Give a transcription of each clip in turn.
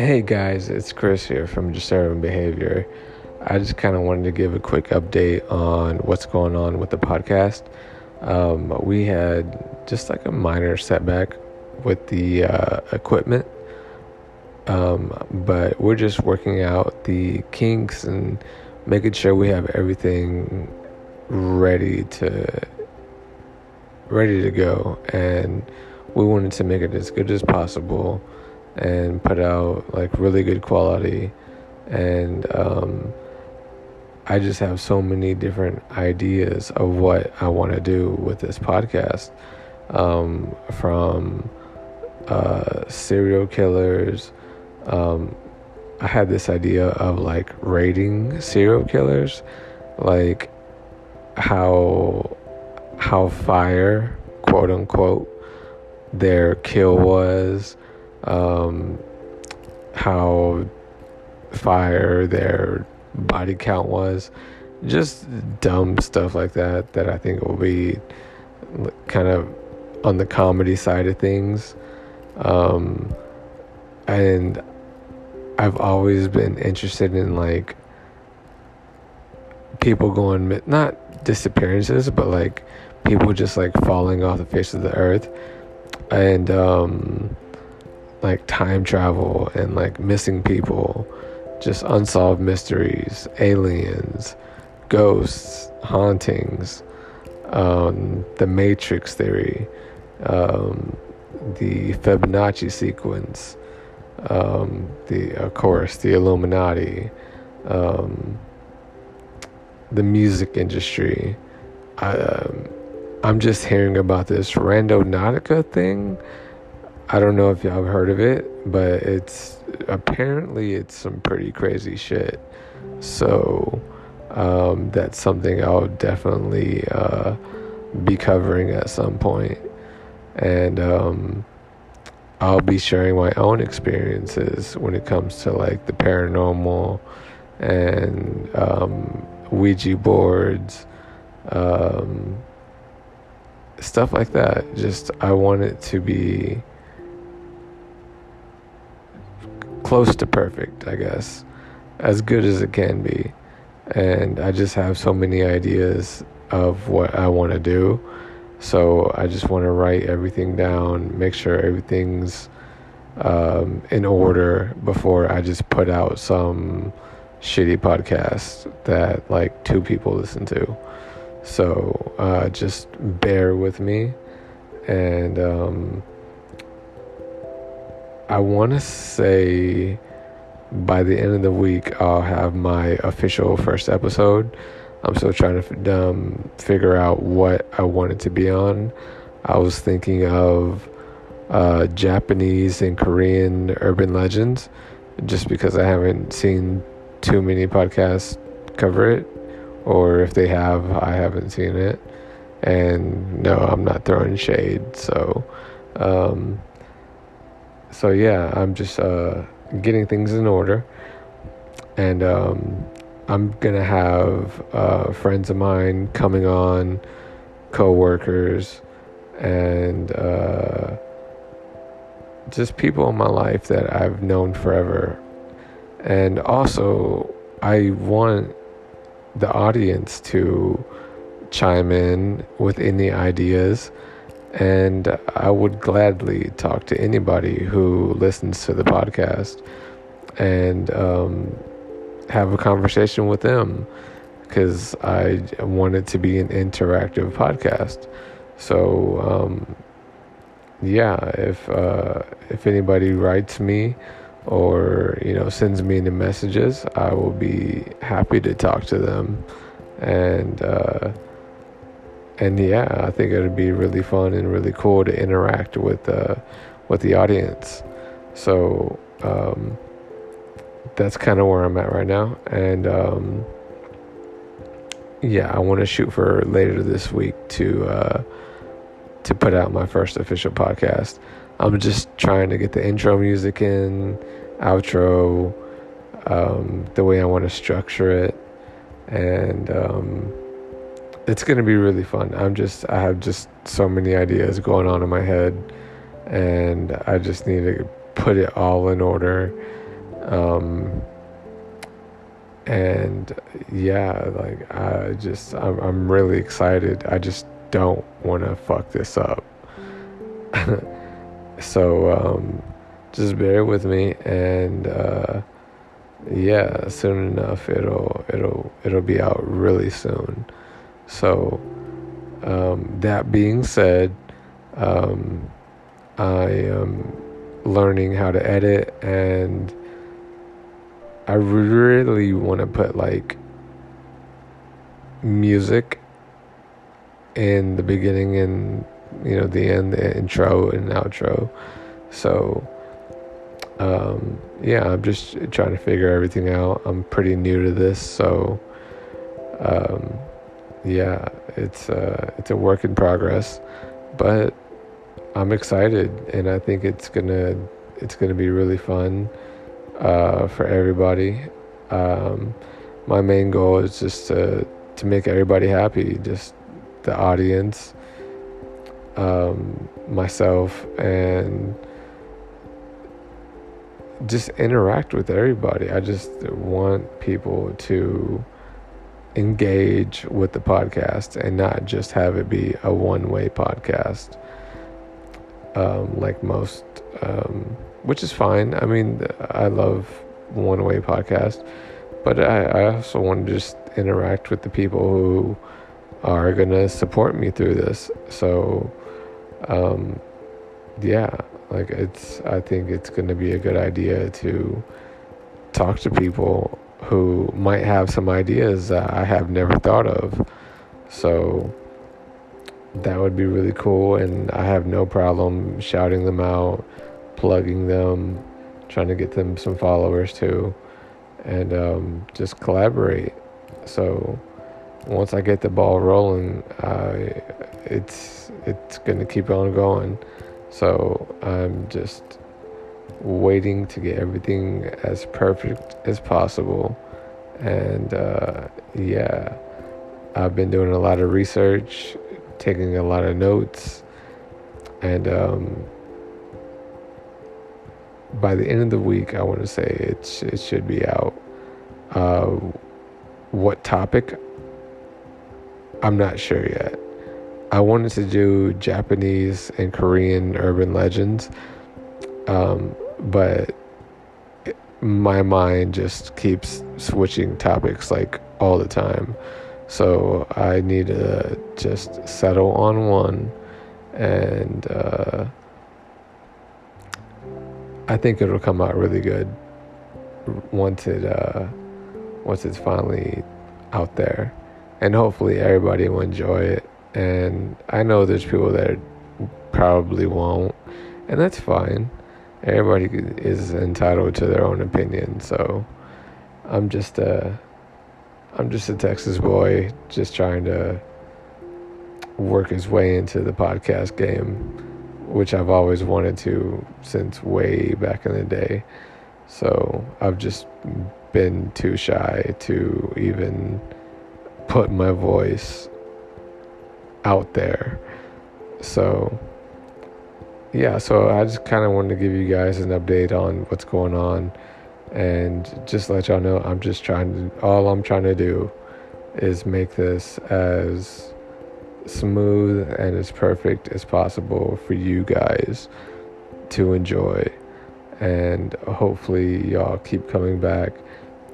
Hey guys, it's Chris here from Disturbing Behavior. I just kind of wanted to give a quick update on what's going on with the podcast. Um, we had just like a minor setback with the uh, equipment, um, but we're just working out the kinks and making sure we have everything ready to ready to go. And we wanted to make it as good as possible and put out like really good quality. And um, i just have so many different ideas of what i want to do with this podcast. Um, from uh, serial killers um, i had this idea of like rating serial killers. Like how how fire quote unquote their kill was um, how fire their body count was, just dumb stuff like that that I think will be kind of on the comedy side of things. Um, and I've always been interested in like people going not disappearances, but like people just like falling off the face of the earth, and um, like time travel and like missing people, just unsolved mysteries, aliens, ghosts, hauntings, um, the Matrix theory, um, the Fibonacci sequence, um, the of course the Illuminati, um, the music industry. I, um, I'm just hearing about this Randonautica thing I don't know if y'all have heard of it, but it's apparently it's some pretty crazy shit. So um, that's something I'll definitely uh, be covering at some point, and um, I'll be sharing my own experiences when it comes to like the paranormal and um, Ouija boards, um, stuff like that. Just I want it to be close to perfect, I guess, as good as it can be. And I just have so many ideas of what I want to do. So I just want to write everything down, make sure everything's um, in order before I just put out some shitty podcast that like two people listen to. So uh, just bear with me and um, I want to say by the end of the week, I'll have my official first episode. I'm still trying to um, figure out what I wanted to be on. I was thinking of uh, Japanese and Korean urban legends, just because I haven't seen too many podcasts cover it, or if they have, I haven't seen it. And no, I'm not throwing shade. So, um, so yeah, I'm just uh, getting things in order, and um, I'm gonna have uh, friends of mine coming on, co-workers, and uh, just people in my life that I've known forever, and also I want the audience to chime in with any ideas and I would gladly talk to anybody who listens to the podcast and um, have a conversation with them because I want it to be an interactive podcast. So, um, yeah, if uh, if anybody writes me or you know sends me any messages, I will be happy to talk to them and. Uh, and yeah, I think it'd be really fun and really cool to interact with uh, with the audience. So um, that's kind of where I'm at right now, and um, yeah, I want to shoot for later this week to uh, to put out my first official podcast. I'm just trying to get the intro music in, outro, um, the way I want to structure it, and um, it's going to be really fun. I'm just, I have just so many ideas going on in my head, and I just need to put it all in order Um, and yeah, like I just I'm I'm really excited. I just don't want to fuck this up. so um, just bear with me, and uh, yeah, soon enough it'll it'll it'll be out really soon. So um, that being said, um, I am learning how to edit and I really want to put like music in the beginning and you know the end, the intro and outro. So um, yeah, I'm just trying to figure everything out. I'm pretty new to this, so um, yeah, it's uh, it's a work in progress, but I'm excited, and I think it's gonna it's gonna be really fun uh, for everybody. Um, my main goal is just to to make everybody happy, just the audience, um, myself, and just interact with everybody. I just want people to engage with the podcast and not just have it be a one way podcast um, like most, um, which is fine. I mean, I love one way podcast, but I, I also want to just interact with the people who are going to support me through this. So, um, yeah, like it's, I think it's going to be a good idea to talk to people who might have some ideas that I have never thought of. So that would be really cool. And I have no problem shouting them out, plugging them, trying to get them some followers too, and um, just collaborate. So once I get the ball rolling, uh, it's it's gonna keep on going. So I'm just waiting to get everything as perfect as possible. And uh, yeah, I've been doing a lot of research, taking a lot of notes, and um, by the end of the week, I want to say it, it should be out. Uh, what topic? I'm not sure yet. I wanted to do Japanese and Korean urban legends. Um, but my mind just keeps switching topics like all the time. So I need to just settle on one and uh, I think it'll come out really good once it uh, once it's finally out there, and hopefully everybody will enjoy it. And I know there's people that probably won't, and that's fine everybody is entitled to their own opinion. So I'm just a I'm just a Texas boy, just trying to work his way into the podcast game, which I've always wanted to since way back in the day. So I've just been too shy to even put my voice out there. So yeah, so I just kind of wanted to give you guys an update on what's going on and just let y'all know I'm just trying to, all I'm trying to do is make this as smooth and as perfect as possible for you guys to enjoy. And hopefully, y'all keep coming back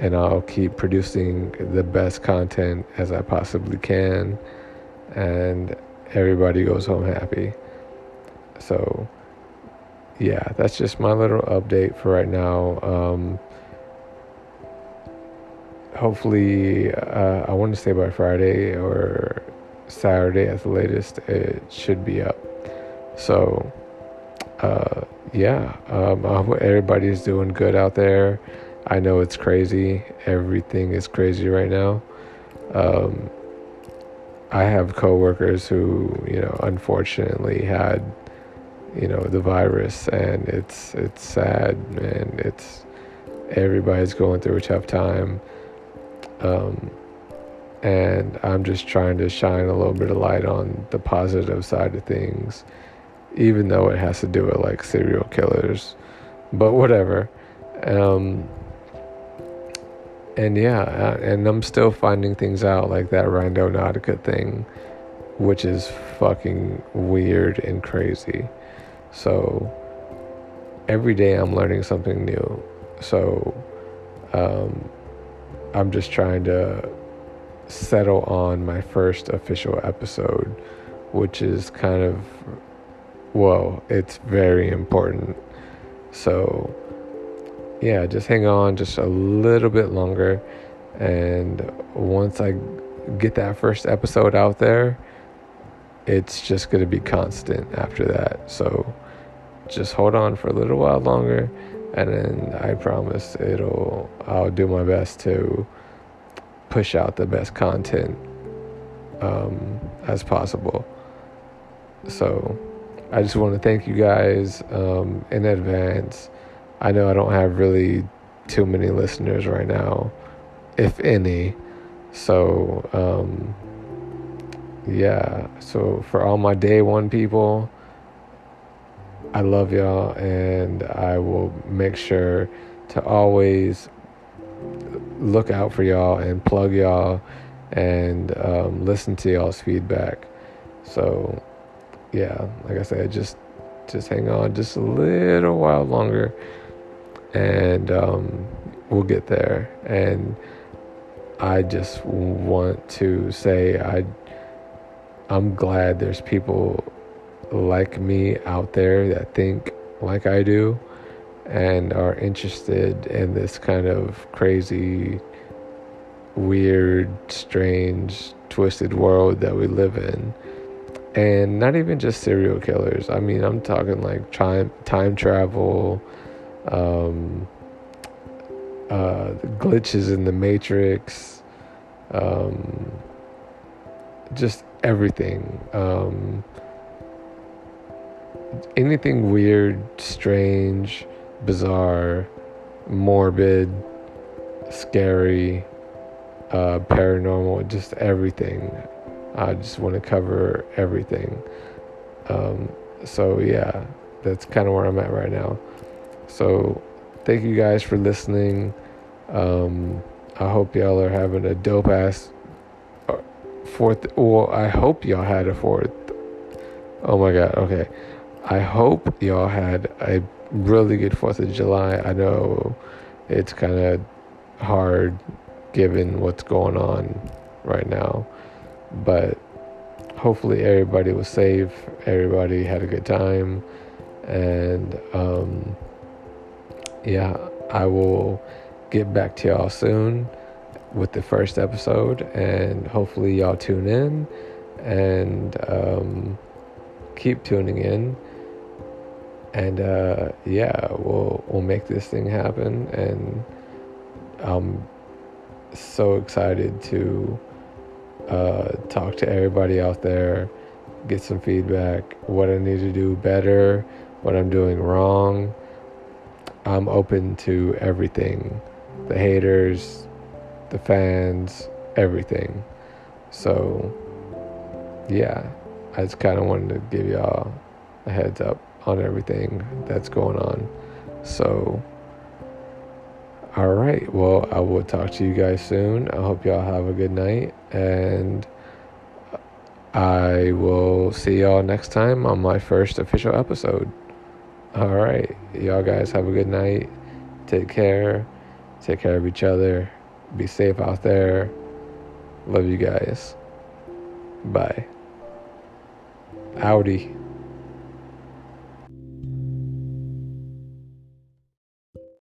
and I'll keep producing the best content as I possibly can. And everybody goes home happy. So, yeah, that's just my little update for right now. Um, hopefully, uh, I want to say by Friday or Saturday at the latest, it should be up. So, uh, yeah, um, I hope everybody's doing good out there. I know it's crazy. Everything is crazy right now. Um, I have coworkers who, you know, unfortunately had you know the virus and it's it's sad and it's everybody's going through a tough time um, and i'm just trying to shine a little bit of light on the positive side of things even though it has to do with like serial killers but whatever Um, and yeah, uh, and I'm still finding things out like that Randonautica thing, which is fucking weird and crazy. So every day I'm learning something new. So um, I'm just trying to settle on my first official episode, which is kind of, well, it's very important. So yeah, just hang on just a little bit longer. And once I get that first episode out there, it's just going to be constant after that. So just hold on for a little while longer and then I promise it'll I'll do my best to push out the best content um, as possible. So I just want to thank you guys um, in advance I know I don't have really too many listeners right now, if any. So, um, yeah. So, for all my day one people, I love y'all, and I will make sure to always look out for y'all and plug y'all and um, listen to y'all's feedback. So, yeah, like I said, just just hang on just a little while longer and um, we'll get there. And I just want to say I I'm glad there's people like me out there that think like I do and are interested in this kind of crazy weird strange twisted world that we live in. And not even just serial killers. I mean i'm talking like time time travel um, uh, glitches in the matrix, um, just everything. Um, anything weird, strange, bizarre, morbid, scary, uh, paranormal, just everything. I just want to cover everything. Um, so, yeah, that's kind of where I'm at right now. So, thank you guys for listening. Um, I hope y'all are having a dope ass fourth. Well, I hope y'all had a fourth. Oh my god. Okay. I hope y'all had a really good Fourth of July. I know it's kind of hard given what's going on right now, but hopefully everybody was safe. Everybody had a good time, and um, yeah, I will get back to y'all soon with the first episode, and hopefully y'all tune in and um, keep tuning in. And uh, yeah, we'll we'll make this thing happen, and I'm so excited to uh, talk to everybody out there, get some feedback, what I need to do better, what I'm doing wrong I'm open to everything the haters, the fans, everything. So, yeah, I just kind of wanted to give y'all a heads up on everything that's going on. So, all right. Well, I will talk to you guys soon. I hope y'all have a good night. And I will see y'all next time on my first official episode. All right. Y'all guys have a good night. Take care. Take care of each other. Be safe out there. Love you guys. Bye. Audi.